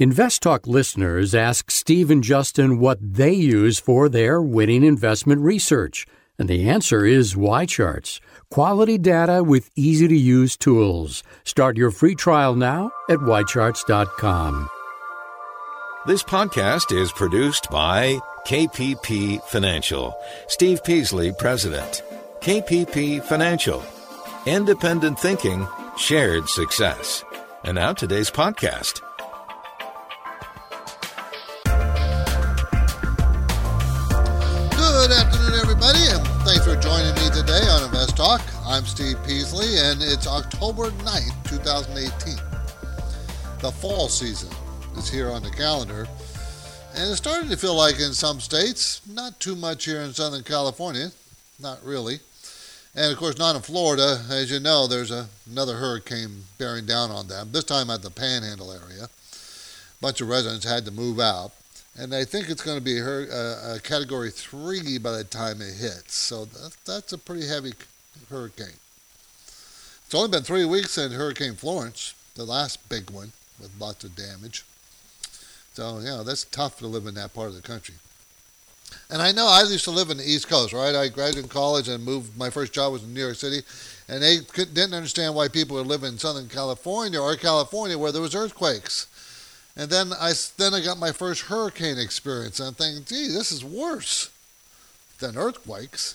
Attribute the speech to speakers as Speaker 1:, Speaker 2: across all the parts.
Speaker 1: InvestTalk listeners ask Steve and Justin what they use for their winning investment research, and the answer is YCharts. Quality data with easy to use tools. Start your free trial now at YCharts.com.
Speaker 2: This podcast is produced by KPP Financial. Steve Peasley, President. KPP Financial. Independent thinking, shared success. And now today's podcast.
Speaker 3: I'm Steve Peasley, and it's October 9th, 2018. The fall season is here on the calendar, and it's starting to feel like in some states, not too much here in Southern California, not really. And of course, not in Florida. As you know, there's a, another hurricane bearing down on them, this time at the Panhandle area. A bunch of residents had to move out and I think it's going to be uh, a category three by the time it hits. So that, that's a pretty heavy hurricane. It's only been three weeks since Hurricane Florence, the last big one with lots of damage. So yeah, that's tough to live in that part of the country. And I know I used to live in the East Coast, right? I graduated college and moved. My first job was in New York City, and they didn't understand why people would live in Southern California or California where there was earthquakes. And then I then I got my first hurricane experience. And I'm thinking, gee, this is worse than earthquakes.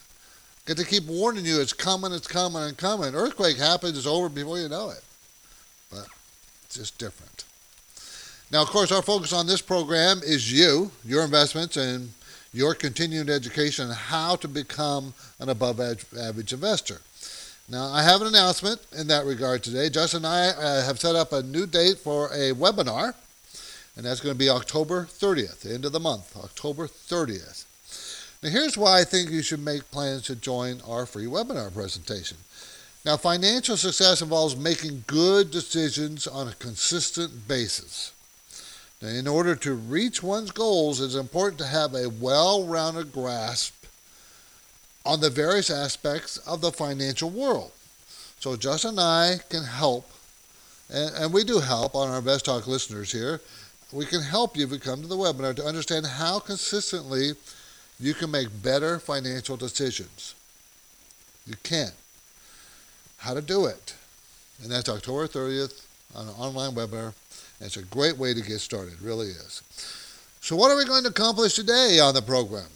Speaker 3: To keep warning you, it's coming, it's coming, and coming. Earthquake happens, it's over before you know it. But it's just different. Now, of course, our focus on this program is you, your investments, and your continued education on how to become an above average investor. Now, I have an announcement in that regard today. Justin and I uh, have set up a new date for a webinar and that's going to be October 30th, the end of the month, October 30th. Now, here's why I think you should make plans to join our free webinar presentation. Now, financial success involves making good decisions on a consistent basis. Now, in order to reach one's goals, it's important to have a well rounded grasp on the various aspects of the financial world. So, Justin and I can help, and, and we do help on our Invest Talk listeners here we can help you if you come to the webinar to understand how consistently you can make better financial decisions. You can. How to do it. And that's October 30th on an online webinar. And it's a great way to get started, really is. So, what are we going to accomplish today on the program?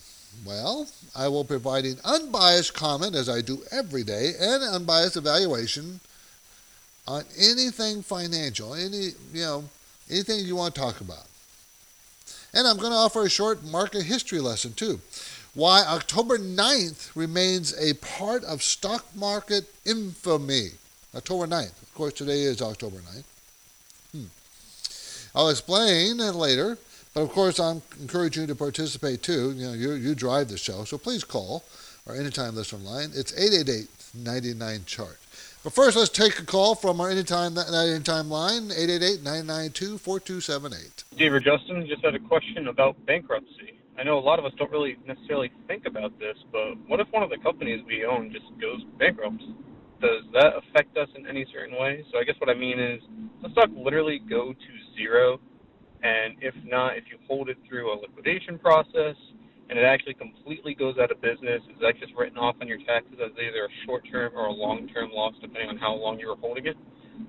Speaker 3: Well, I will provide an unbiased comment, as I do every day, and an unbiased evaluation on anything financial, any, you know, anything you want to talk about. And I'm going to offer a short market history lesson too. Why October 9th remains a part of stock market infamy. October 9th. Of course, today is October 9th. Hmm. I'll explain later, but of course, I'm encouraging you to participate too. You know, you, you drive the show, so please call our anytime listener line. It's 888 99 chart. But first, let's take a call from our anytime anytime line, 888-992-4278.
Speaker 4: Steve or Justin, just had a question about bankruptcy. I know a lot of us don't really necessarily think about this, but what if one of the companies we own just goes bankrupt? Does that affect us in any certain way? So I guess what I mean is, does stock literally go to zero? And if not, if you hold it through a liquidation process, and it actually completely goes out of business, is that just written off on your taxes as either a short-term or a long-term loss, depending on how long you were holding it?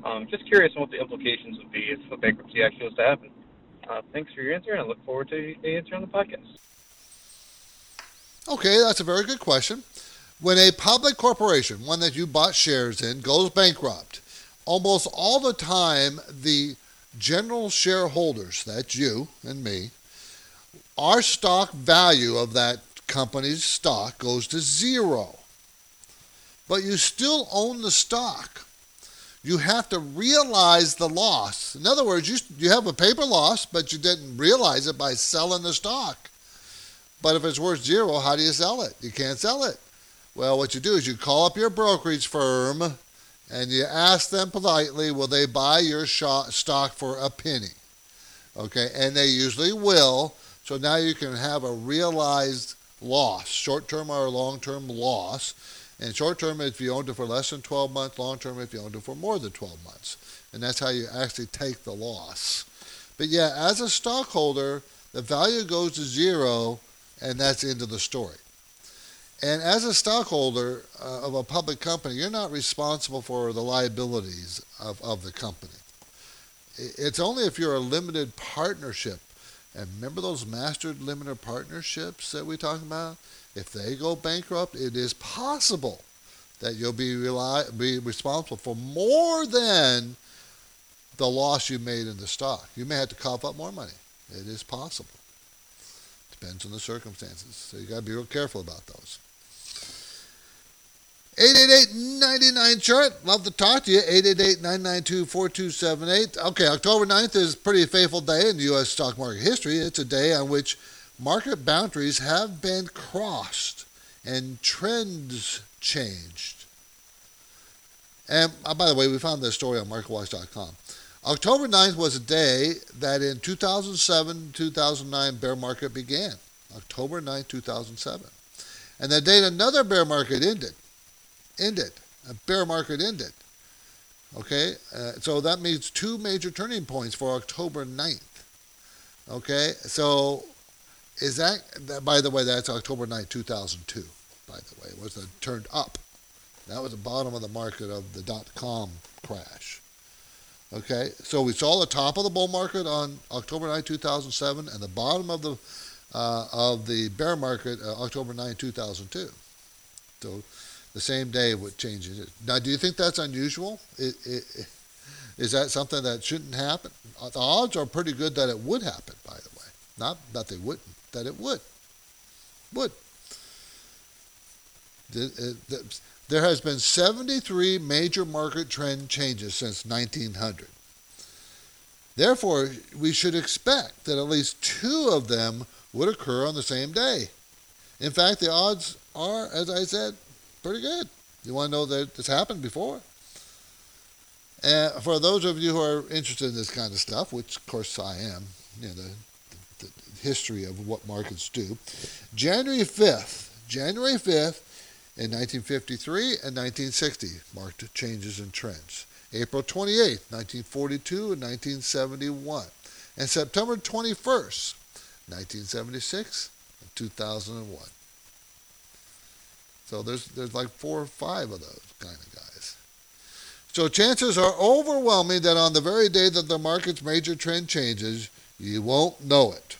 Speaker 4: Um, just curious what the implications would be if a bankruptcy actually was to happen. Uh, thanks for your answer, and I look forward to the answer on the podcast.
Speaker 3: Okay, that's a very good question. When a public corporation, one that you bought shares in, goes bankrupt, almost all the time the general shareholders, that's you and me, our stock value of that company's stock goes to zero. But you still own the stock. You have to realize the loss. In other words, you, you have a paper loss, but you didn't realize it by selling the stock. But if it's worth zero, how do you sell it? You can't sell it. Well, what you do is you call up your brokerage firm and you ask them politely, will they buy your stock for a penny? Okay, and they usually will so now you can have a realized loss, short term or long term loss. And short term if you owned it for less than 12 months, long term if you owned it for more than 12 months. And that's how you actually take the loss. But yeah, as a stockholder, the value goes to zero, and that's end of the story. And as a stockholder uh, of a public company, you're not responsible for the liabilities of, of the company. It's only if you're a limited partnership. And remember those master limited partnerships that we talk about? If they go bankrupt, it is possible that you'll be, rely, be responsible for more than the loss you made in the stock. You may have to cough up more money. It is possible. Depends on the circumstances. So you got to be real careful about those. 888-99 chart. Love to talk to you. 888-992-4278. Okay, October 9th is a pretty faithful day in U.S. stock market history. It's a day on which market boundaries have been crossed and trends changed. And uh, by the way, we found this story on MarketWatch.com. October 9th was a day that in 2007-2009 bear market began. October 9, 2007. And the day another bear market ended ended. A bear market ended. Okay, uh, so that means two major turning points for October 9th. Okay, so is that, that by the way, that's October 9th, 2002, by the way, was a turned up. That was the bottom of the market of the dot com crash. Okay, so we saw the top of the bull market on October 9, 2007, and the bottom of the uh, of the bear market uh, October 9, 2002. So the same day what changes it. Now, do you think that's unusual? It, it, is that something that shouldn't happen? Uh, the odds are pretty good that it would happen, by the way. Not that they wouldn't, that it would. Would. There has been 73 major market trend changes since 1900. Therefore, we should expect that at least two of them would occur on the same day. In fact, the odds are, as I said, pretty good. You want to know that it's happened before. And for those of you who are interested in this kind of stuff, which of course I am, you know, the, the, the history of what markets do, January 5th, January 5th in 1953 and 1960 marked changes in trends. April 28, 1942 and 1971, and September 21st, 1976 and 2001. So there's there's like four or five of those kind of guys. So chances are overwhelming that on the very day that the market's major trend changes, you won't know it.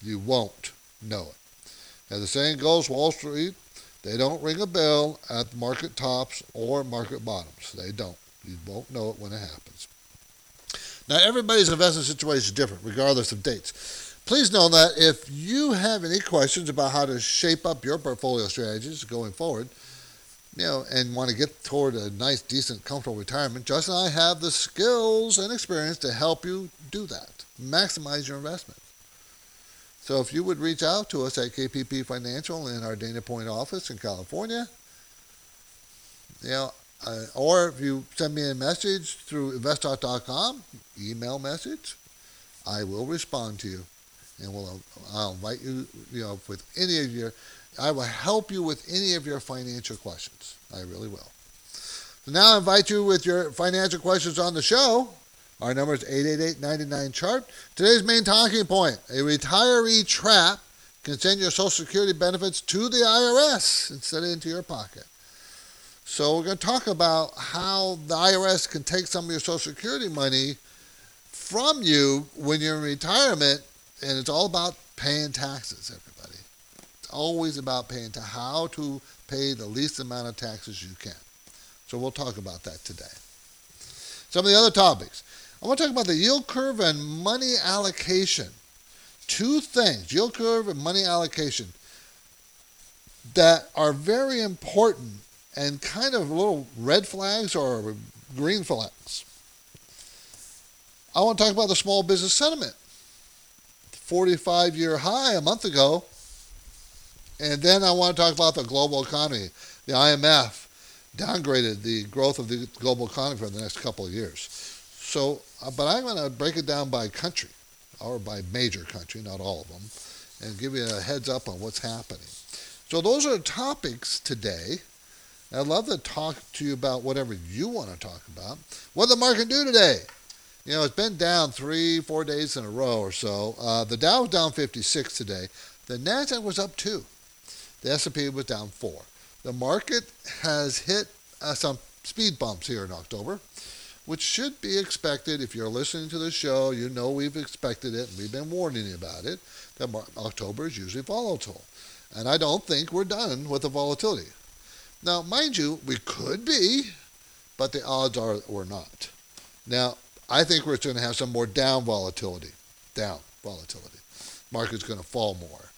Speaker 3: You won't know it. As the saying goes, Wall Street, they don't ring a bell at market tops or market bottoms. They don't. You won't know it when it happens. Now, everybody's investment situation is different, regardless of dates. Please know that if you have any questions about how to shape up your portfolio strategies going forward, you know, and want to get toward a nice, decent, comfortable retirement, Justin and I have the skills and experience to help you do that, maximize your investment. So if you would reach out to us at KPP Financial in our Dana Point office in California, you know, uh, or if you send me a message through investtalk.com, email message, I will respond to you and we'll I'll invite you, you know, with any of your, I will help you with any of your financial questions. I really will. So now I invite you with your financial questions on the show. Our number is 888-99-CHART. Today's main talking point, a retiree trap can send your Social Security benefits to the IRS instead of into your pocket. So we're going to talk about how the IRS can take some of your Social Security money from you when you're in retirement and it's all about paying taxes, everybody. It's always about paying to how to pay the least amount of taxes you can. So we'll talk about that today. Some of the other topics. I want to talk about the yield curve and money allocation. Two things, yield curve and money allocation, that are very important and kind of little red flags or green flags. I want to talk about the small business sentiment. 45 year high a month ago. And then I want to talk about the global economy. The IMF downgraded the growth of the global economy for the next couple of years. So, uh, but I'm going to break it down by country, or by major country, not all of them, and give you a heads up on what's happening. So those are the topics today. I'd love to talk to you about whatever you want to talk about. What did the market do today? You know, it's been down three, four days in a row or so. Uh, the Dow was down 56 today. The Nasdaq was up two. The S&P was down four. The market has hit uh, some speed bumps here in October, which should be expected. If you're listening to the show, you know we've expected it and we've been warning you about it. That October is usually volatile. And I don't think we're done with the volatility. Now, mind you, we could be, but the odds are we're not. Now, I think we're going to have some more down volatility. Down volatility. Market's going to fall more.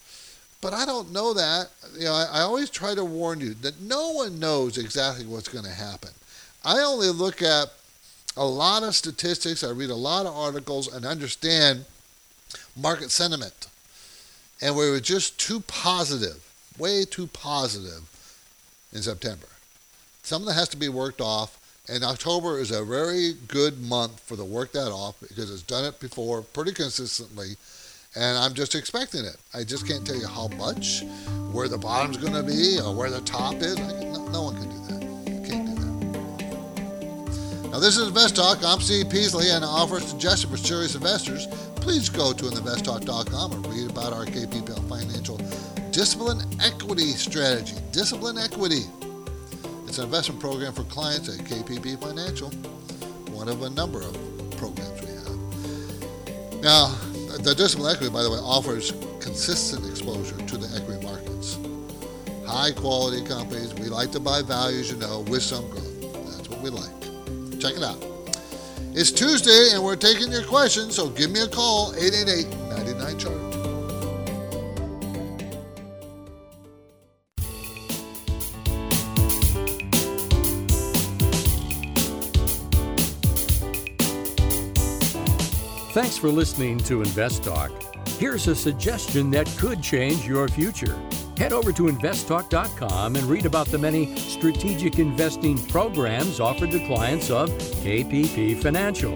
Speaker 3: But I don't know that. You know, I, I always try to warn you that no one knows exactly what's going to happen. I only look at a lot of statistics, I read a lot of articles, and understand market sentiment. And we were just too positive, way too positive in September. Something that has to be worked off, and October is a very good month for the work that off because it's done it before pretty consistently and I'm just expecting it. I just can't tell you how much, where the bottom's going to be, or where the top is. no, no, one can do that. can't do that. Now, this is Invest Talk. I'm Steve Peasley, and I offer suggestions for serious investors. Please go to investtalk.com and read about our KPP Financial Discipline Equity Strategy. Discipline Equity. It's an investment program for clients at KPP Financial, one of a number of programs we have. Now, the discipline equity, by the way, offers consistent exposure to the equity markets. High quality companies. We like to buy values, you know, with some growth. That's what we like. Check it out. It's Tuesday and we're taking your questions, so give me a call 888 99 chart.
Speaker 1: Thanks for listening to Invest Talk. Here's a suggestion that could change your future. Head over to investtalk.com and read about the many strategic investing programs offered to clients of KPP Financial.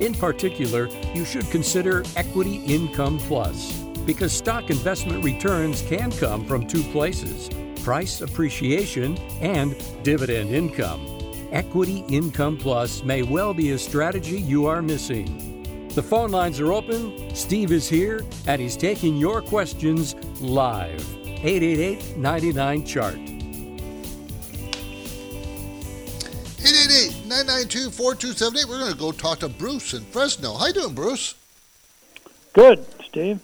Speaker 1: In particular, you should consider Equity Income Plus because stock investment returns can come from two places price appreciation and dividend income. Equity Income Plus may well be a strategy you are missing. The phone lines are open. Steve is here, and he's taking your questions live. 888 99 Chart.
Speaker 3: 888 992 4278. We're going to go talk to Bruce in Fresno. How you doing, Bruce?
Speaker 5: Good, Steve.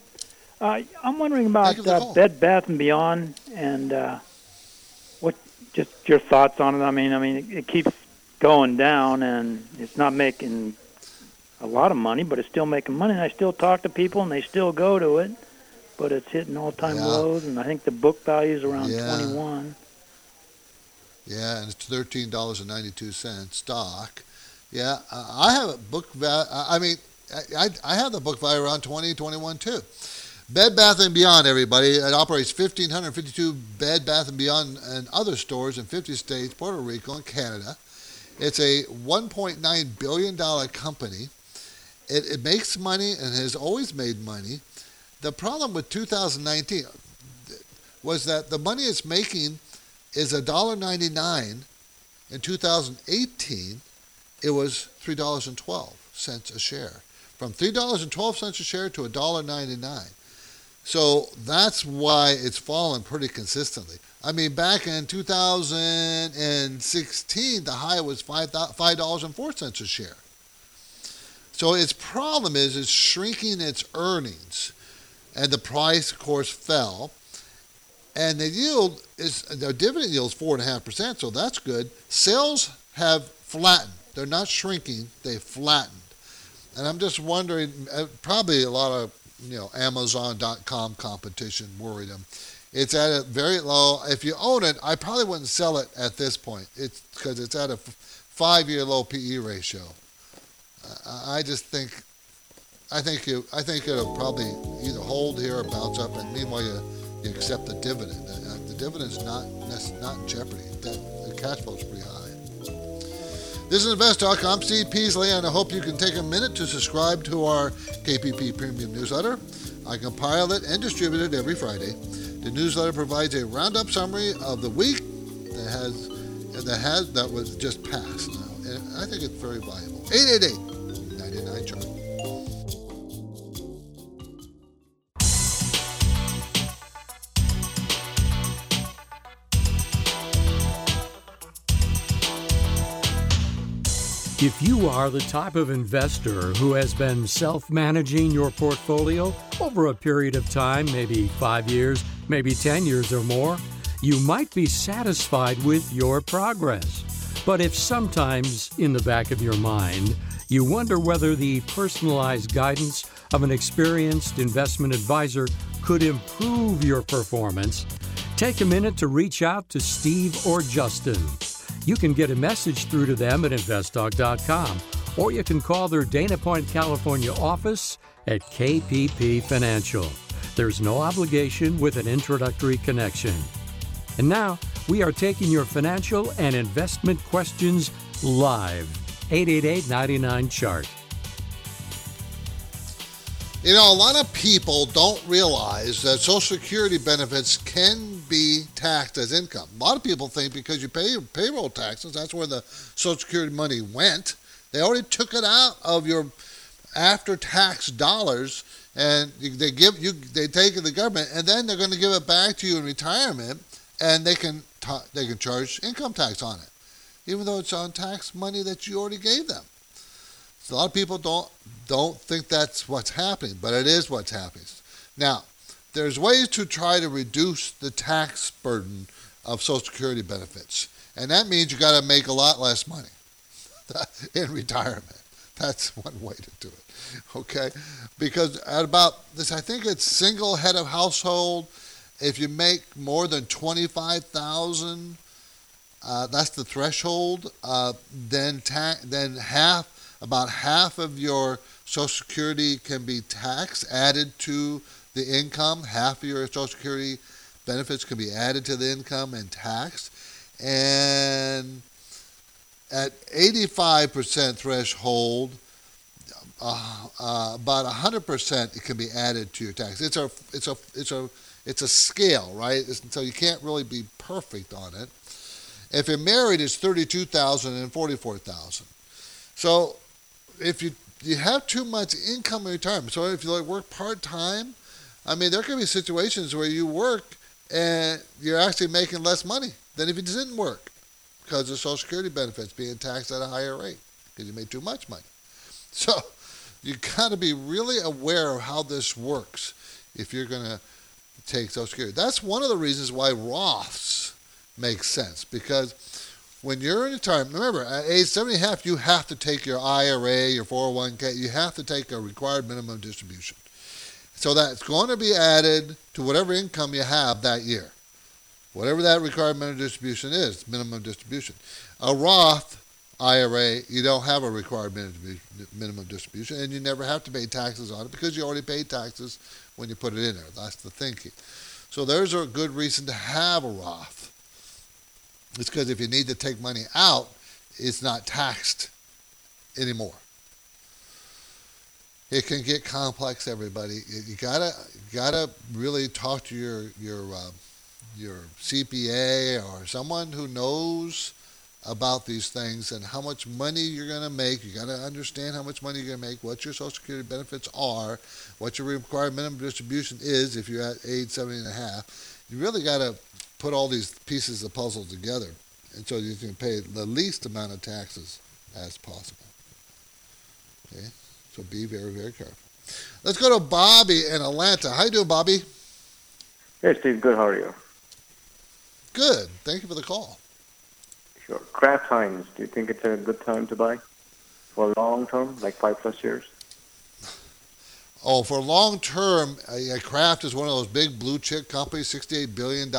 Speaker 5: Uh, I'm wondering about uh, Bed Bath and Beyond, and uh, what just your thoughts on it. I mean, I mean, it, it keeps going down, and it's not making a lot of money, but it's still making money. And I still talk to people, and they still go to it, but it's hitting all-time yeah. lows. And I think the book value is around yeah. 21.
Speaker 3: Yeah, and it's thirteen dollars and ninety-two cents stock. Yeah, uh, I have a book value. I mean, I, I have the book value around 20, 21 too. Bed Bath and Beyond, everybody. It operates 1,552 Bed Bath and Beyond and other stores in 50 states, Puerto Rico, and Canada. It's a 1.9 billion dollar company. It, it makes money and has always made money. The problem with 2019 was that the money it's making is $1.99. In 2018, it was $3.12 a share. From $3.12 a share to $1.99. So that's why it's fallen pretty consistently. I mean, back in 2016, the high was $5.04 a share. So its problem is it's shrinking its earnings, and the price, of course, fell. And the yield is the dividend yield is four and a half percent, so that's good. Sales have flattened; they're not shrinking; they flattened. And I'm just wondering, uh, probably a lot of you know Amazon.com competition worried them. It's at a very low. If you own it, I probably wouldn't sell it at this point. It's because it's at a five-year low PE ratio. I just think, I think you, I think it'll probably either hold here or bounce up, and meanwhile you, you accept the dividend. Uh, the dividend's not not in jeopardy. The cash flow's pretty high. This is Invest Talk. I'm Steve Peasley, and I hope you can take a minute to subscribe to our KPP Premium newsletter. I compile it and distribute it every Friday. The newsletter provides a roundup summary of the week that has that has that was just passed. Now, I think it's very valuable. 888
Speaker 1: If you are the type of investor who has been self managing your portfolio over a period of time, maybe five years, maybe 10 years or more, you might be satisfied with your progress. But if sometimes in the back of your mind you wonder whether the personalized guidance of an experienced investment advisor could improve your performance, take a minute to reach out to Steve or Justin. You can get a message through to them at investtalk.com or you can call their Dana Point, California office at KPP Financial. There's no obligation with an introductory connection. And now, we are taking your financial and investment questions live. 888 99 Chart.
Speaker 3: You know, a lot of people don't realize that Social Security benefits can be taxed as income. A lot of people think because you pay your payroll taxes, that's where the Social Security money went. They already took it out of your after-tax dollars, and they give you, they take it to the government, and then they're going to give it back to you in retirement, and they can they can charge income tax on it, even though it's on tax money that you already gave them. So a lot of people don't don't think that's what's happening, but it is what's happening. Now, there's ways to try to reduce the tax burden of Social Security benefits, and that means you got to make a lot less money in retirement. That's one way to do it. Okay, because at about this, I think it's single head of household. If you make more than twenty-five thousand, uh, that's the threshold. Uh, then ta- then half about half of your Social Security can be taxed, added to the income. Half of your Social Security benefits can be added to the income and taxed. And at 85% threshold, uh, uh, about 100% it can be added to your tax. It's a, it's a, it's a, it's a scale, right? so you can't really be perfect on it. If you're married, it's 32,000 and 44,000. So if you you have too much income in retirement, so if you like work part time, I mean there can be situations where you work and you're actually making less money than if you didn't work because of Social Security benefits being taxed at a higher rate because you made too much money. So you got to be really aware of how this works if you're going to take Social Security. That's one of the reasons why Roths make sense because when you're in retirement, remember, at age 70 and a half, you have to take your IRA, your 401k, you have to take a required minimum distribution. So that's going to be added to whatever income you have that year. Whatever that required minimum distribution is, minimum distribution. A Roth IRA, you don't have a required minimum distribution, and you never have to pay taxes on it because you already paid taxes when you put it in there. That's the thinking. So there's a good reason to have a Roth. It's because if you need to take money out, it's not taxed anymore. It can get complex, everybody. You gotta gotta really talk to your your uh, your CPA or someone who knows about these things and how much money you're going to make. You got to understand how much money you're going to make, what your Social Security benefits are, what your required minimum distribution is if you're at age 70 and a half. You really got to put all these pieces of puzzle together, and so you can pay the least amount of taxes as possible. Okay, so be very, very careful. Let's go to Bobby in Atlanta. How you doing, Bobby?
Speaker 6: Hey, Steve. Good. How are you?
Speaker 3: Good. Thank you for the call.
Speaker 6: Sure. Kraft Heinz. Do you think it's a good time to buy for long term, like five plus years?
Speaker 3: Oh, for long term, uh, Kraft is one of those big blue chip companies, $68 billion.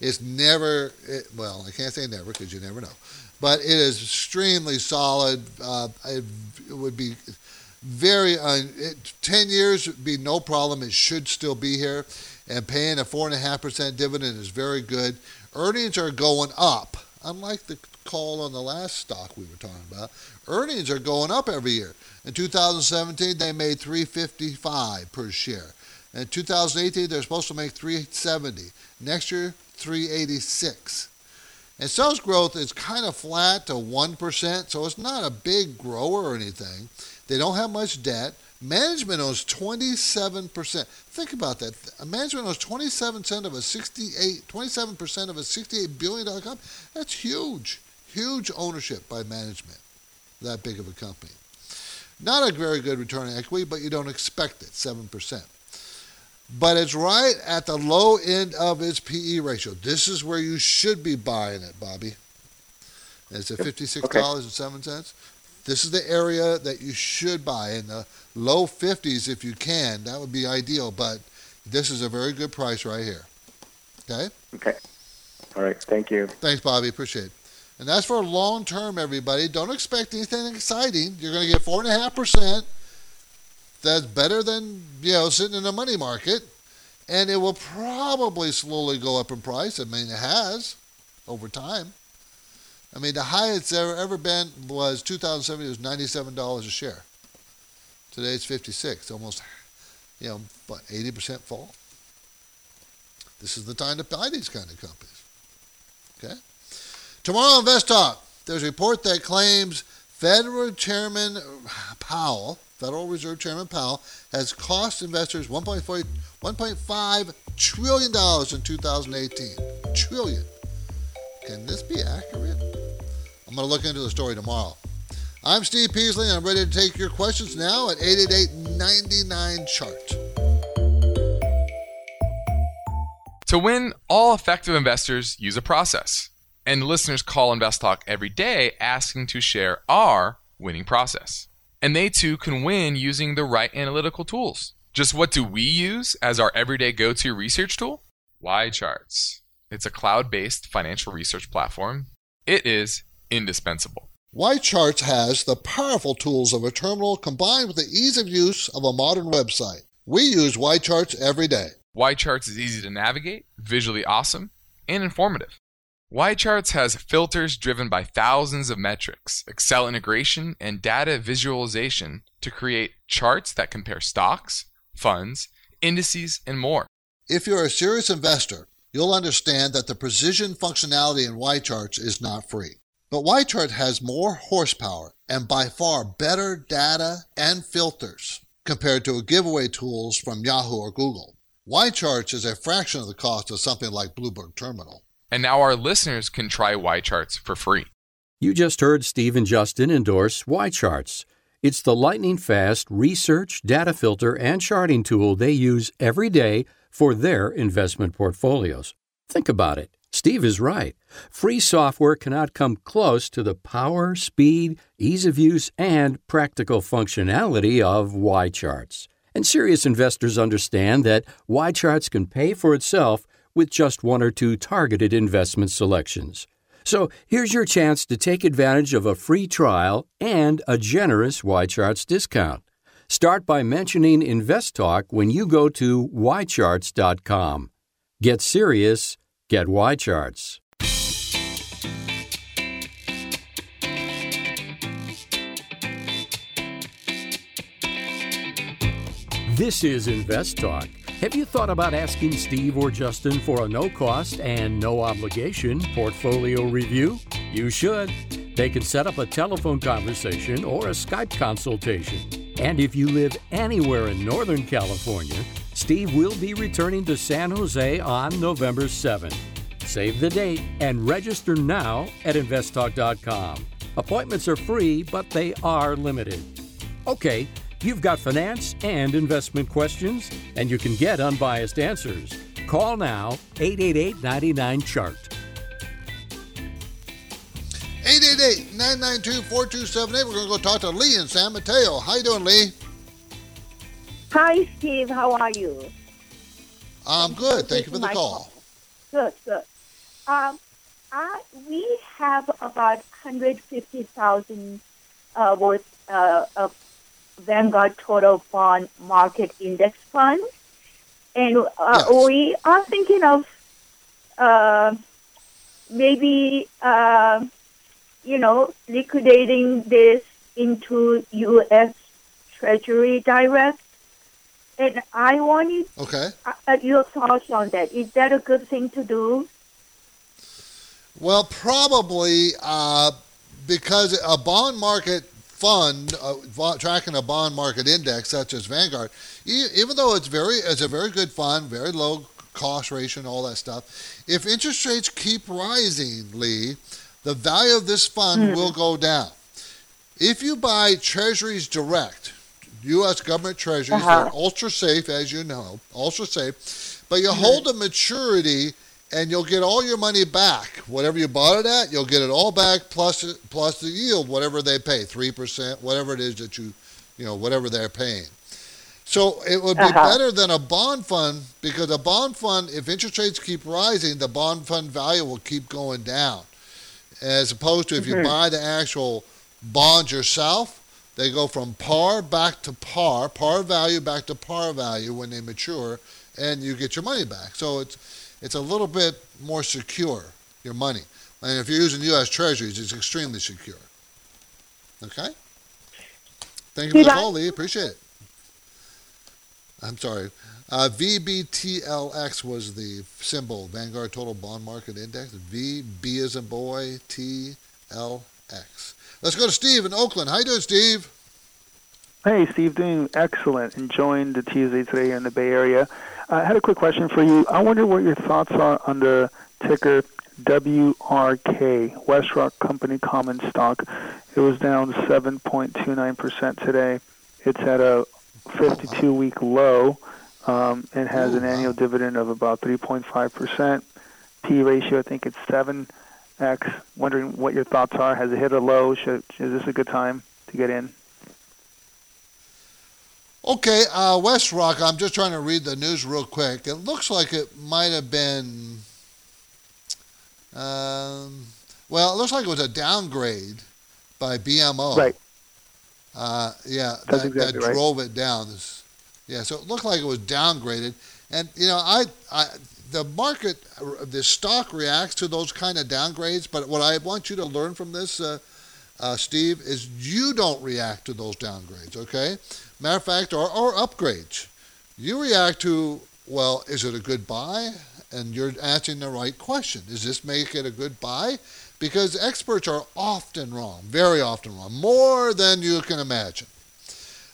Speaker 3: It's never, it, well, I can't say never because you never know, but it is extremely solid. Uh, it, it, would be very, un, it, 10 years would be no problem. It should still be here. And paying a 4.5% dividend is very good. Earnings are going up, unlike the call on the last stock we were talking about. Earnings are going up every year. In 2017, they made 355 per share. In 2018, they're supposed to make 370. Next year, 386. And sales growth is kind of flat to 1%, so it's not a big grower or anything. They don't have much debt. Management owns 27%. Think about that. Management owns 27% of a 68, 27% of a 68 billion dollar company. That's huge. Huge ownership by management. that big of a company. Not a very good return on equity, but you don't expect it, 7%. But it's right at the low end of its PE ratio. This is where you should be buying it, Bobby. It's at $56.07. This is the area that you should buy in the low 50s if you can. That would be ideal, but this is a very good price right here. Okay?
Speaker 6: Okay. All right. Thank you.
Speaker 3: Thanks, Bobby. Appreciate it. And that's for long term, everybody. Don't expect anything exciting. You're going to get 4.5%. That's better than, you know, sitting in a money market. And it will probably slowly go up in price. I mean, it has over time. I mean, the highest ever ever been was 2007. It was ninety-seven dollars a share. Today it's 56, almost, you know, what 80% fall. This is the time to buy these kind of companies. Okay. Tomorrow on Invest Talk, there's a report that claims Federal Chairman Powell, Federal Reserve Chairman Powell, has cost investors 1.5 trillion dollars in 2018. Trillion. Can this be accurate? I'm going to look into the story tomorrow. I'm Steve Peasley, and I'm ready to take your questions now at 888 99 Chart.
Speaker 7: To win, all effective investors use a process. And listeners call Invest Talk every day asking to share our winning process. And they too can win using the right analytical tools. Just what do we use as our everyday go to research tool? YCharts. It's a cloud based financial research platform. It is indispensable.
Speaker 3: YCharts has the powerful tools of a terminal combined with the ease of use of a modern website. We use YCharts every day.
Speaker 7: YCharts is easy to navigate, visually awesome, and informative. YCharts has filters driven by thousands of metrics, Excel integration, and data visualization to create charts that compare stocks, funds, indices, and more.
Speaker 3: If you're a serious investor, you'll understand that the precision functionality in YCharts is not free. But YChart has more horsepower and by far better data and filters compared to giveaway tools from Yahoo or Google. YCharts is a fraction of the cost of something like Bloomberg Terminal.
Speaker 7: And now our listeners can try YCharts for free.
Speaker 1: You just heard Steve and Justin endorse YCharts. It's the lightning fast research, data filter, and charting tool they use every day for their investment portfolios. Think about it. Steve is right. Free software cannot come close to the power, speed, ease of use, and practical functionality of YCharts. And serious investors understand that YCharts can pay for itself with just one or two targeted investment selections. So here's your chance to take advantage of a free trial and a generous YCharts discount. Start by mentioning InvestTalk when you go to ycharts.com. Get serious Get YCharts. This is Invest Talk. Have you thought about asking Steve or Justin for a no cost and no obligation portfolio review? You should. They can set up a telephone conversation or a Skype consultation. And if you live anywhere in Northern California, Steve will be returning to San Jose on November 7th. Save the date and register now at investtalk.com. Appointments are free, but they are limited. Okay, you've got finance and investment questions, and you can get unbiased answers. Call now 888 99 Chart.
Speaker 3: 888 992 4278. We're going to go talk to Lee in San Mateo. How you doing, Lee?
Speaker 8: Hi, Steve. How are you?
Speaker 3: I'm good. Thank you for the call.
Speaker 8: Good, good. Um, I, we have about 150,000 uh, worth uh, of Vanguard Total Bond Market Index funds. And uh, yes. we are thinking of uh, maybe, uh, you know, liquidating this into U.S. Treasury Direct and I wanted
Speaker 3: okay.
Speaker 8: Uh, your thoughts on that. Is that a good thing to do?
Speaker 3: Well, probably uh, because a bond market fund uh, tracking a bond market index such as Vanguard, even though it's very it's a very good fund, very low cost ratio and all that stuff. If interest rates keep rising, Lee, the value of this fund mm. will go down. If you buy treasuries direct, U.S. government treasuries, uh-huh. they're ultra safe, as you know, ultra safe, but you mm-hmm. hold a maturity and you'll get all your money back. Whatever you bought it at, you'll get it all back plus plus the yield, whatever they pay, three percent, whatever it is that you, you know, whatever they're paying. So it would be uh-huh. better than a bond fund because a bond fund, if interest rates keep rising, the bond fund value will keep going down. As opposed to if you mm-hmm. buy the actual bond yourself, they go from par back to par, par value back to par value when they mature, and you get your money back. So it's it's a little bit more secure, your money. And if you're using U.S. Treasuries, it's extremely secure. Okay? Thank you for the call, Lee. Appreciate it. I'm sorry. Uh, VBTLX was the symbol, Vanguard Total Bond Market Index. VB as a boy, TLX. Let's go to Steve in Oakland. How you doing, Steve?
Speaker 9: Hey, Steve, doing excellent. Enjoying the Tuesday today in the Bay Area. I had a quick question for you. I wonder what your thoughts are on the ticker WRK, WestRock Company Common Stock. It was down 7.29% today. It's at a 52 week low um, and has an annual dividend of about 3.5%. P ratio, I think it's 7x. Wondering what your thoughts are. Has it hit a low? Should, is this a good time to get in?
Speaker 3: Okay, uh, WestRock, I'm just trying to read the news real quick. It looks like it might have been, um, well, it looks like it was a downgrade by BMO.
Speaker 9: Right.
Speaker 3: Uh, yeah,
Speaker 9: That's
Speaker 3: that,
Speaker 9: exactly
Speaker 3: that
Speaker 9: right.
Speaker 3: drove it down. Yeah, so it looked like it was downgraded, and you know, I, I, the market, the stock reacts to those kind of downgrades. But what I want you to learn from this, uh, uh, Steve, is you don't react to those downgrades. Okay, matter of fact, or or upgrades. You react to, well, is it a good buy? And you're asking the right question. Does this make it a good buy? because experts are often wrong, very often wrong, more than you can imagine.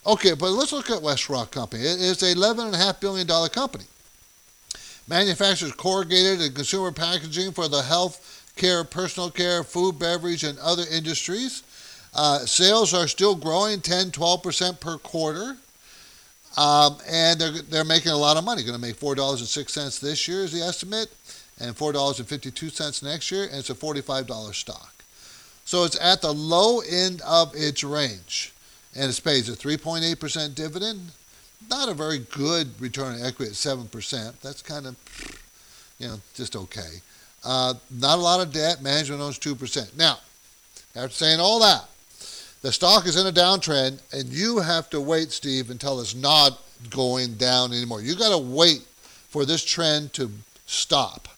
Speaker 3: Okay, but let's look at WestRock Company. It is a $11.5 billion company. Manufactures corrugated and consumer packaging for the health care, personal care, food, beverage, and other industries. Uh, sales are still growing 10, 12% per quarter. Um, and they're, they're making a lot of money. Going to make $4.06 this year is the estimate and $4.52 next year, and it's a $45 stock. So it's at the low end of its range, and it pays a 3.8% dividend. Not a very good return on equity at 7%. That's kind of, you know, just okay. Uh, not a lot of debt. Management owns 2%. Now, after saying all that, the stock is in a downtrend, and you have to wait, Steve, until it's not going down anymore. You got to wait for this trend to stop.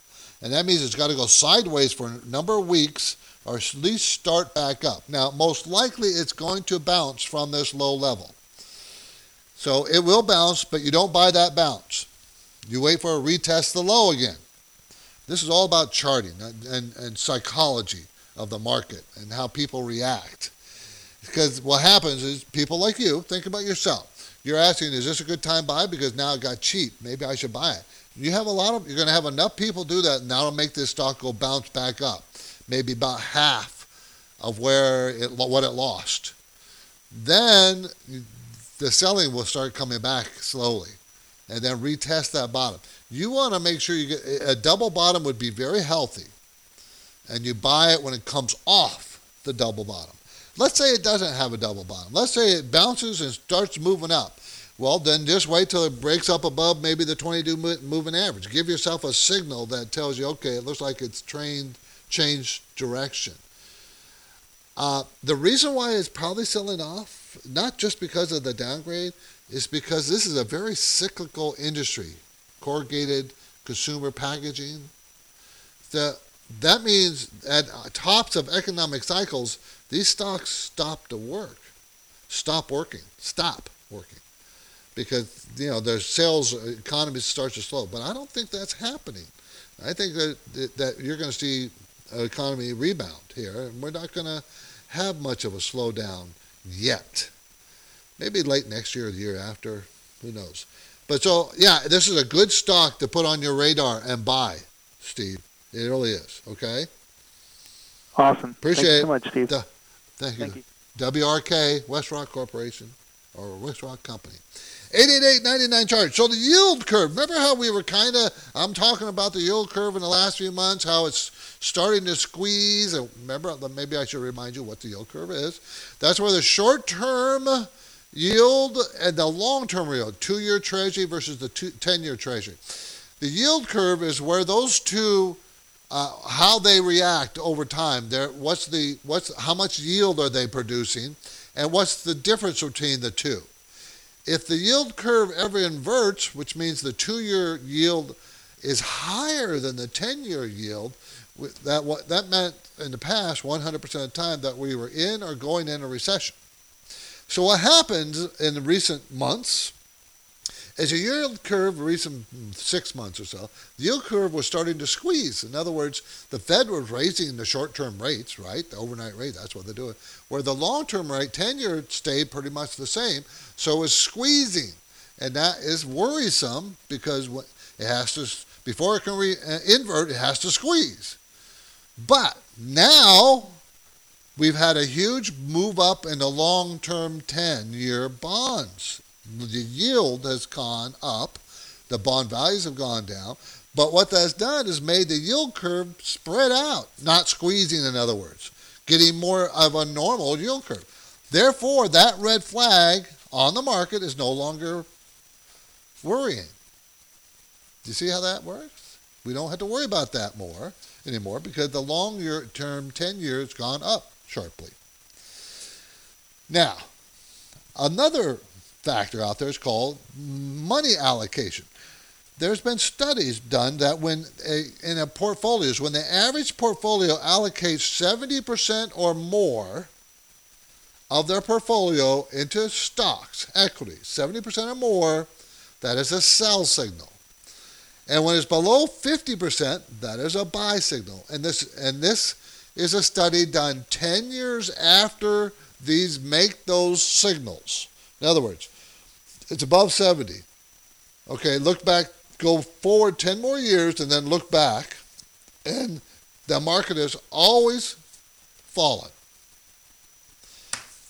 Speaker 3: And that means it's got to go sideways for a number of weeks or at least start back up. Now, most likely it's going to bounce from this low level. So it will bounce, but you don't buy that bounce. You wait for a retest the low again. This is all about charting and, and, psychology of the market and how people react. Because what happens is people like you, think about yourself. You're asking, is this a good time to buy? Because now it got cheap. Maybe I should buy it. You have a lot of, you're going to have enough people do that, and that'll make this stock go bounce back up, maybe about half of where it what it lost. Then the selling will start coming back slowly, and then retest that bottom. You want to make sure you get a double bottom would be very healthy, and you buy it when it comes off the double bottom. Let's say it doesn't have a double bottom. Let's say it bounces and starts moving up. Well, then just wait till it breaks up above maybe the 22 moving average. Give yourself a signal that tells you, okay, it looks like it's trained, changed direction. Uh, the reason why it's probably selling off, not just because of the downgrade, it's because this is a very cyclical industry, corrugated consumer packaging. The, that means at tops of economic cycles, these stocks stop to work, stop working, stop working because you know their sales economy starts to slow. But I don't think that's happening. I think that that you're going to see economy rebound here, and we're not going to have much of a slowdown yet. Maybe late next year or the year after, who knows? But so yeah, this is a good stock to put on your radar and buy, Steve. It really is. Okay.
Speaker 9: Awesome.
Speaker 3: Appreciate
Speaker 9: Thanks
Speaker 3: it.
Speaker 9: so much, Steve.
Speaker 3: Thank you.
Speaker 9: Thank you.
Speaker 3: WRK, WestRock Corporation, or WestRock Company. 888-99 charge. So the yield curve, remember how we were kind of, I'm talking about the yield curve in the last few months, how it's starting to squeeze. Remember, maybe I should remind you what the yield curve is. That's where the short-term yield and the long-term yield, two-year treasury versus the 10-year treasury. The yield curve is where those two, uh, how they react over time. There, what's the, what's, how much yield are they producing, and what's the difference between the two? If the yield curve ever inverts, which means the two year yield is higher than the 10 year yield, that, that meant in the past 100% of the time that we were in or going in a recession. So, what happens in the recent months as the yield curve, recent six months or so, the yield curve was starting to squeeze. In other words, the Fed was raising the short-term rates, right? The overnight rate, that's what they're doing. Where the long-term rate, 10-year, stayed pretty much the same. So it's squeezing. And that is worrisome because it has to, before it can re- uh, invert, it has to squeeze. But now we've had a huge move up in the long-term 10-year bonds the yield has gone up, the bond values have gone down, but what that's done is made the yield curve spread out, not squeezing, in other words, getting more of a normal yield curve. Therefore, that red flag on the market is no longer worrying. Do you see how that works? We don't have to worry about that more anymore because the long term 10 years gone up sharply. Now, another factor out there is called money allocation. There's been studies done that when a, in a portfolios, when the average portfolio allocates 70% or more of their portfolio into stocks, equities, 70% or more, that is a sell signal. And when it's below 50%, that is a buy signal. And this and this is a study done 10 years after these make those signals. In other words, it's above 70. Okay, look back, go forward 10 more years and then look back, and the market has always fallen.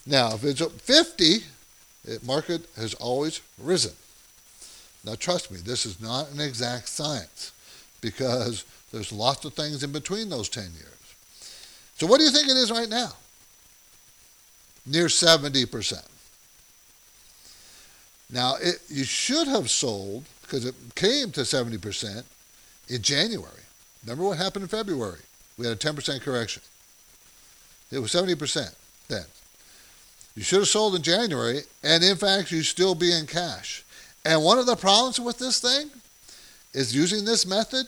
Speaker 3: Now, if it's at 50, the market has always risen. Now, trust me, this is not an exact science because there's lots of things in between those 10 years. So, what do you think it is right now? Near 70%. Now, it, you should have sold, because it came to 70% in January. Remember what happened in February? We had a 10% correction. It was 70% then. You should have sold in January, and in fact, you still be in cash. And one of the problems with this thing is using this method,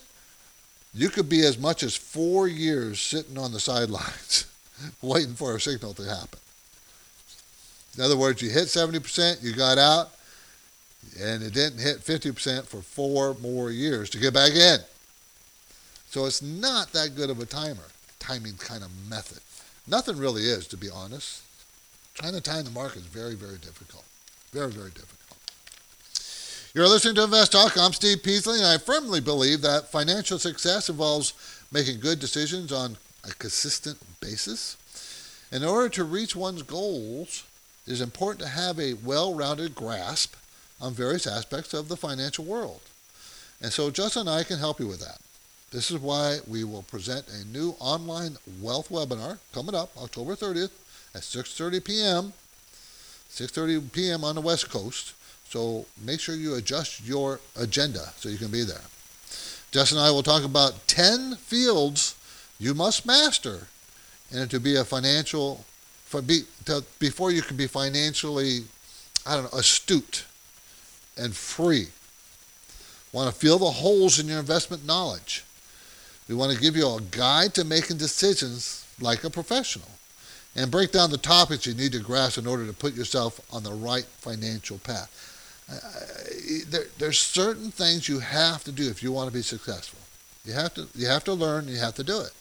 Speaker 3: you could be as much as four years sitting on the sidelines waiting for a signal to happen. In other words, you hit 70%, you got out, and it didn't hit 50% for four more years to get back in. So it's not that good of a timer, timing kind of method. Nothing really is, to be honest. Trying to time the market is very, very difficult. Very, very difficult. You're listening to Invest Talk. I'm Steve Peasley, and I firmly believe that financial success involves making good decisions on a consistent basis. In order to reach one's goals, it is important to have a well rounded grasp on various aspects of the financial world. And so Justin and I can help you with that. This is why we will present a new online wealth webinar coming up October 30th at 6:30 p.m. 6:30 p.m. on the West Coast. So make sure you adjust your agenda so you can be there. Justin and I will talk about 10 fields you must master and to be a financial be, to, before you can be financially I don't know astute and free. Want to fill the holes in your investment knowledge. We want to give you a guide to making decisions like a professional and break down the topics you need to grasp in order to put yourself on the right financial path. There, there's certain things you have to do if you want to be successful. You have to you have to learn. You have to do it.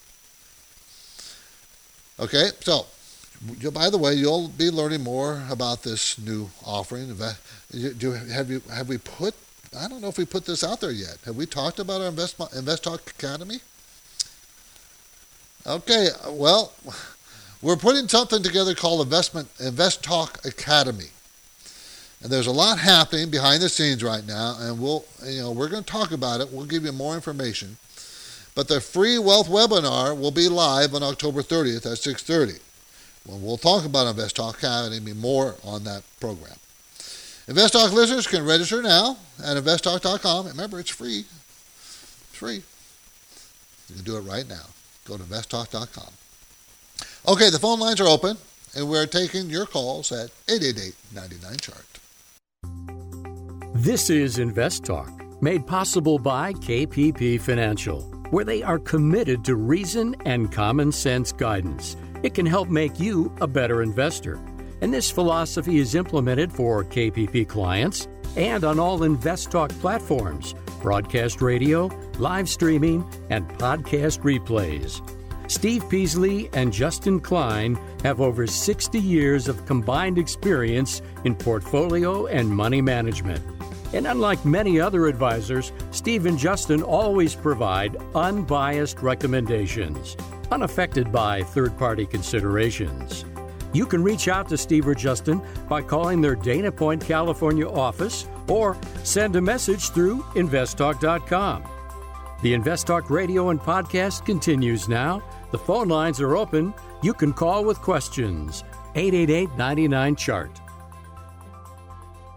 Speaker 3: Okay, so by the way, you'll be learning more about this new offering. Do, have you have we put? I don't know if we put this out there yet. Have we talked about our Invest, Invest Talk Academy? Okay, well, We're putting something together called Investment Invest Talk Academy. And there's a lot happening behind the scenes right now, and we'll, you know, we're going to talk about it. We'll give you more information. But the free wealth webinar will be live on October 30th at 6:30. Well, we'll talk about Invest Talk Academy more on that program. InvestTalk listeners can register now at investtalk.com. Remember, it's free. It's free. You can do it right now. Go to investtalk.com. Okay, the phone lines are open, and we're taking your calls at 888-99-CHART.
Speaker 1: This is Invest Talk, made possible by KPP Financial, where they are committed to reason and common sense guidance. It can help make you a better investor. And this philosophy is implemented for KPP clients and on all Invest Talk platforms, broadcast radio, live streaming, and podcast replays. Steve Peasley and Justin Klein have over 60 years of combined experience in portfolio and money management. And unlike many other advisors, Steve and Justin always provide unbiased recommendations, unaffected by third party considerations. You can reach out to Steve or Justin by calling their Dana Point, California office or send a message through investtalk.com. The InvestTalk radio and podcast continues now. The phone lines are open. You can call with questions. 888 99 Chart.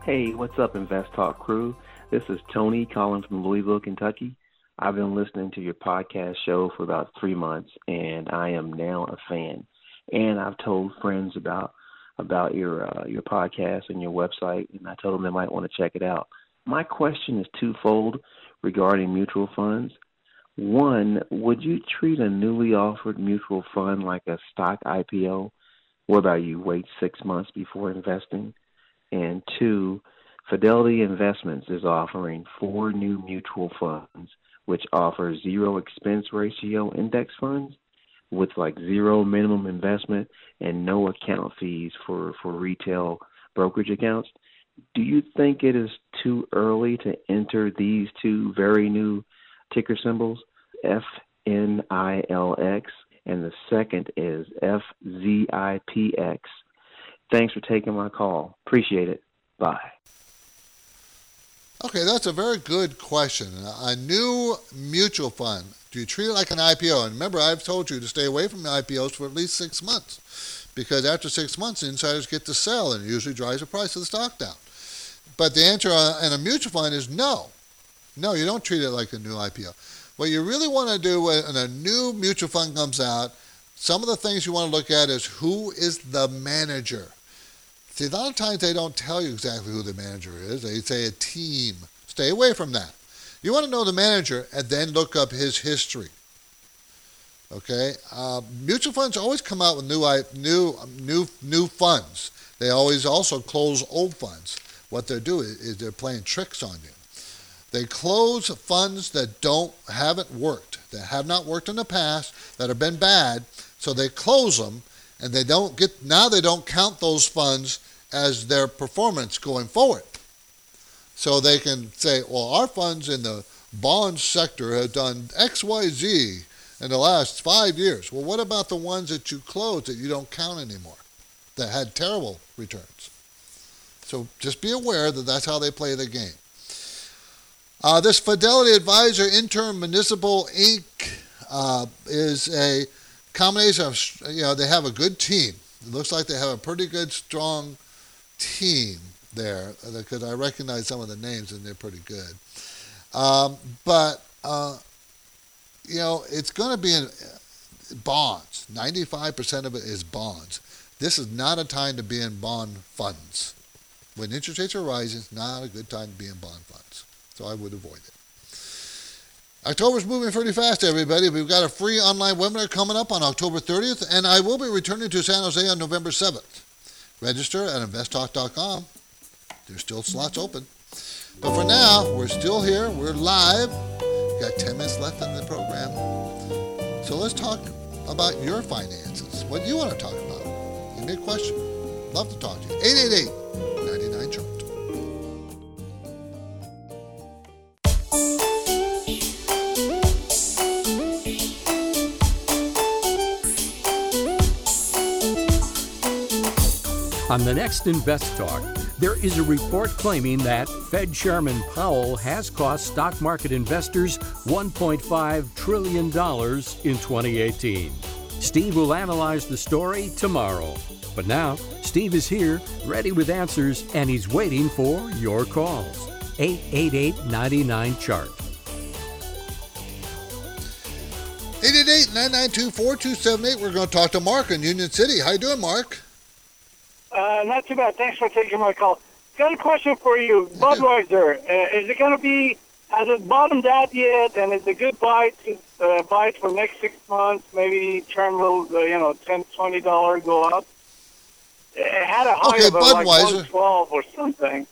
Speaker 10: Hey, what's up, Invest Talk crew? This is Tony calling from Louisville, Kentucky. I've been listening to your podcast show for about three months, and I am now a fan. And I've told friends about about your uh, your podcast and your website, and I told them they might want to check it out. My question is twofold regarding mutual funds. One, would you treat a newly offered mutual fund like a stock IPO, whereby you wait six months before investing? And two, Fidelity Investments is offering four new mutual funds, which offer zero expense ratio index funds with like zero minimum investment and no account fees for, for retail brokerage accounts. Do you think it is too early to enter these two very new ticker symbols, FNILX, and the second is FZIPX? Thanks for taking my call. Appreciate it. Bye.
Speaker 3: Okay, that's a very good question. A new mutual fund, do you treat it like an IPO? And remember, I've told you to stay away from IPOs for at least six months because after six months, insiders get to sell and it usually drives the price of the stock down. But the answer in a mutual fund is no. No, you don't treat it like a new IPO. What you really want to do when a new mutual fund comes out, some of the things you want to look at is who is the manager. See, a lot of times they don't tell you exactly who the manager is. They say a team. Stay away from that. You want to know the manager and then look up his history. Okay, uh, mutual funds always come out with new, new, new, new funds. They always also close old funds. What they're doing is they're playing tricks on you. They close funds that don't haven't worked, that have not worked in the past, that have been bad. So they close them, and they don't get now. They don't count those funds as their performance going forward. So they can say, well, our funds in the bond sector have done X, Y, Z in the last five years. Well, what about the ones that you closed that you don't count anymore, that had terrible returns? So just be aware that that's how they play the game. Uh, this Fidelity Advisor Interim Municipal Inc. Uh, is a combination of, you know, they have a good team. It looks like they have a pretty good, strong team there because I recognize some of the names and they're pretty good. Um, but, uh, you know, it's going to be in bonds. 95% of it is bonds. This is not a time to be in bond funds. When interest rates are rising, it's not a good time to be in bond funds. So I would avoid it. October's moving pretty fast, everybody. We've got a free online webinar coming up on October 30th, and I will be returning to San Jose on November 7th. Register at investtalk.com. There's still slots open. But for now, we're still here. We're live. We've got 10 minutes left in the program. So let's talk about your finances. What do you want to talk about? Give me a question. Love to talk to you. 888
Speaker 1: On the next Invest Talk, there is a report claiming that Fed Chairman Powell has cost stock market investors $1.5 trillion in 2018. Steve will analyze the story tomorrow. But now, Steve is here, ready with answers, and he's waiting for your calls. 888 99 Chart.
Speaker 3: 888 992 4278. We're going to talk to Mark in Union City. How you doing, Mark?
Speaker 11: Uh, not too bad. Thanks for taking my call. Got a question for you. Budweiser, uh, is it going to be, has it bottomed out yet? And is it good buy to uh, buy for next six months? Maybe turn a little, uh, you know, $10, $20 go up? It had a high
Speaker 3: okay,
Speaker 11: of
Speaker 3: Budweiser.
Speaker 11: like 112 or something.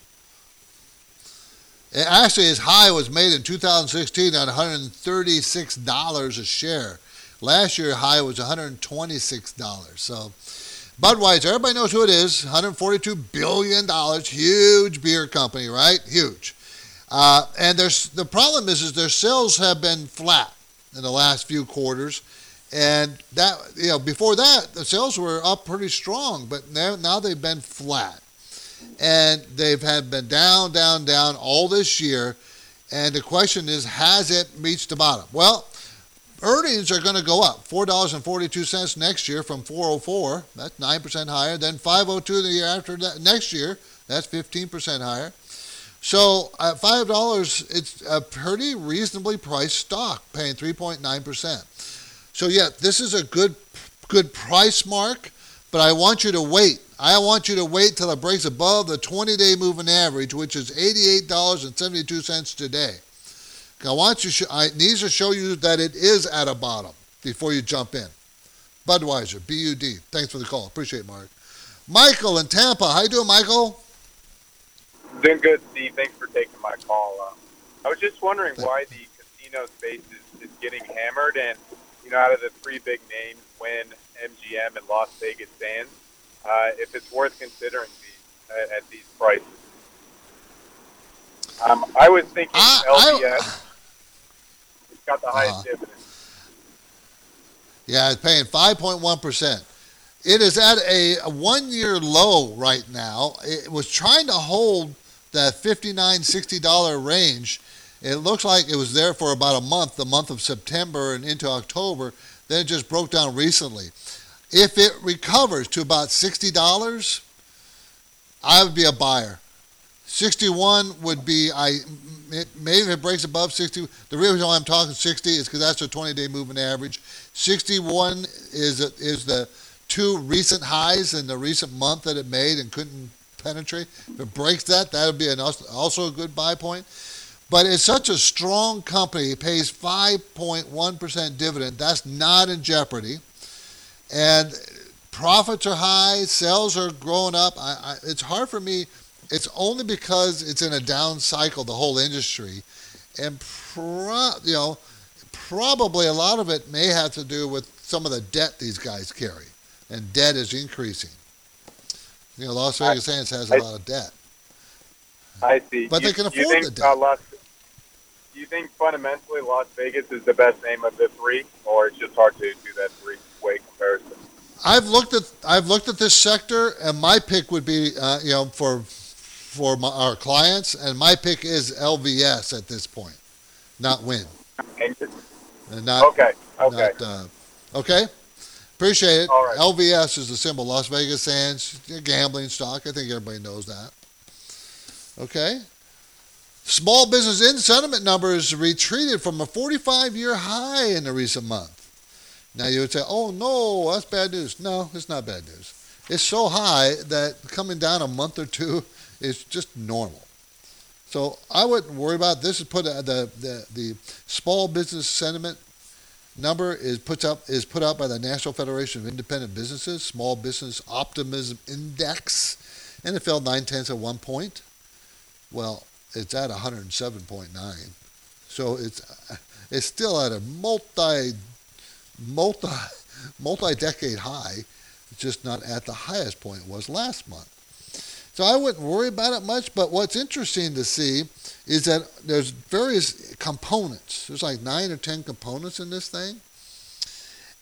Speaker 3: Actually, his high was made in 2016 at $136 a share. Last year, high was $126. So, Budweiser, everybody knows who it is. $142 billion, huge beer company, right? Huge. Uh, and there's the problem is, is their sales have been flat in the last few quarters, and that you know before that the sales were up pretty strong, but now now they've been flat and they've had been down, down, down all this year. And the question is, has it reached the bottom? Well, earnings are going to go up. Four dollars and forty-two cents next year from 404. That's nine percent higher. Then 502 the year after that. Next year, that's 15 percent higher. So at five dollars, it's a pretty reasonably priced stock, paying 3.9 percent. So yeah, this is a good, good price mark. But I want you to wait I want you to wait till it breaks above the 20 day moving average, which is $88.72 today. I want you, I need to show you that it is at a bottom before you jump in. Budweiser, B U D. Thanks for the call. Appreciate it, Mark. Michael in Tampa. How you doing, Michael?
Speaker 12: Doing good, Steve. Thanks for taking my call. Uh, I was just wondering why the casino space is, is getting hammered, and you know, out of the three big names, Wynn, MGM, and Las Vegas Sands, uh, if it's worth considering these at, at these prices. Um, I was thinking uh, LVS. I, got the highest uh, dividend.
Speaker 3: Yeah, it's paying 5.1%. It is at a, a one year low right now. It was trying to hold that $59, $60 range. It looks like it was there for about a month, the month of September and into October. Then it just broke down recently. If it recovers to about $60, I would be a buyer. 61 would be I maybe if it breaks above 60. The reason why I'm talking 60 is because that's a 20-day moving average. 61 is is the two recent highs in the recent month that it made and couldn't penetrate. If it breaks that, that would be an, also a good buy point. But it's such a strong company. It pays 5.1% dividend. That's not in jeopardy and profits are high, sales are growing up. I, I, it's hard for me. It's only because it's in a down cycle, the whole industry, and pro, you know, probably a lot of it may have to do with some of the debt these guys carry, and debt is increasing. You know, Las Vegas Sands has a lot of debt.
Speaker 12: I see,
Speaker 3: but
Speaker 12: you,
Speaker 3: they can afford
Speaker 12: think,
Speaker 3: the debt.
Speaker 12: Uh, Las, do you think fundamentally Las Vegas is the best name of the three, or it's just hard to do that three? way comparison.
Speaker 3: I've looked at I've looked at this sector, and my pick would be uh, you know for for my, our clients, and my pick is LVS at this point, not Wynn. And not,
Speaker 12: okay. Okay.
Speaker 3: Not, uh, okay. Appreciate it.
Speaker 12: Right.
Speaker 3: LVS is the symbol. Las Vegas Sands, gambling stock. I think everybody knows that. Okay. Small business in sentiment numbers retreated from a 45 year high in the recent month. Now you would say, oh no, that's bad news. No, it's not bad news. It's so high that coming down a month or two is just normal. So I wouldn't worry about this. Is put uh, the, the the small business sentiment number is puts up is put out by the National Federation of Independent Businesses Small Business Optimism Index, and it fell nine tenths at one point. Well, it's at 107.9, so it's it's still at a multi multi multi decade high, just not at the highest point it was last month. So I wouldn't worry about it much. But what's interesting to see is that there's various components. There's like nine or ten components in this thing,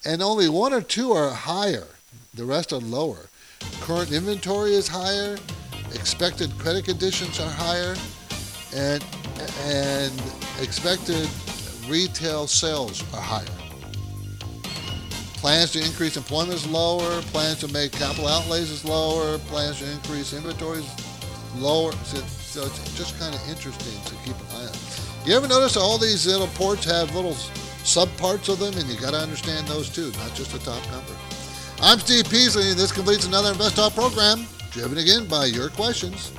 Speaker 3: and only one or two are higher. The rest are lower. current inventory is higher, expected credit conditions are higher, and and expected retail sales are higher. Plans to increase employment is lower. Plans to make capital outlays is lower. Plans to increase inventories lower. So, it's just kind of interesting to keep an eye on. You ever notice all these little ports have little subparts of them, and you got to understand those too, not just the top number. I'm Steve Peasley, and this completes another Invest Talk program, driven again by your questions.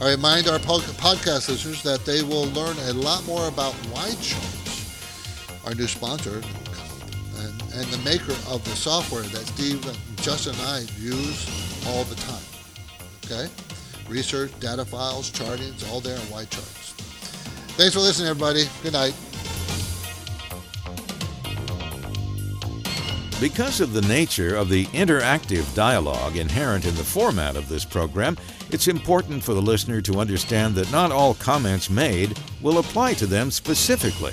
Speaker 3: I remind our podcast listeners that they will learn a lot more about YCharts, our new sponsor, and, the maker of the software that Steve, Justin, and I use all the time. Okay? Research, data files, charting, it's all there in YCharts. Thanks for listening, everybody. Good night.
Speaker 2: Because of the nature of the interactive dialogue inherent in the format of this program, it's important for the listener to understand that not all comments made will apply to them specifically.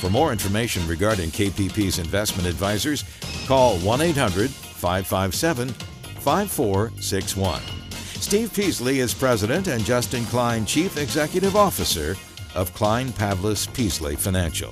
Speaker 2: For more information regarding KPP's investment advisors, call 1 800 557 5461. Steve Peasley is President and Justin Klein Chief Executive Officer of Klein Pavlis Peasley Financial.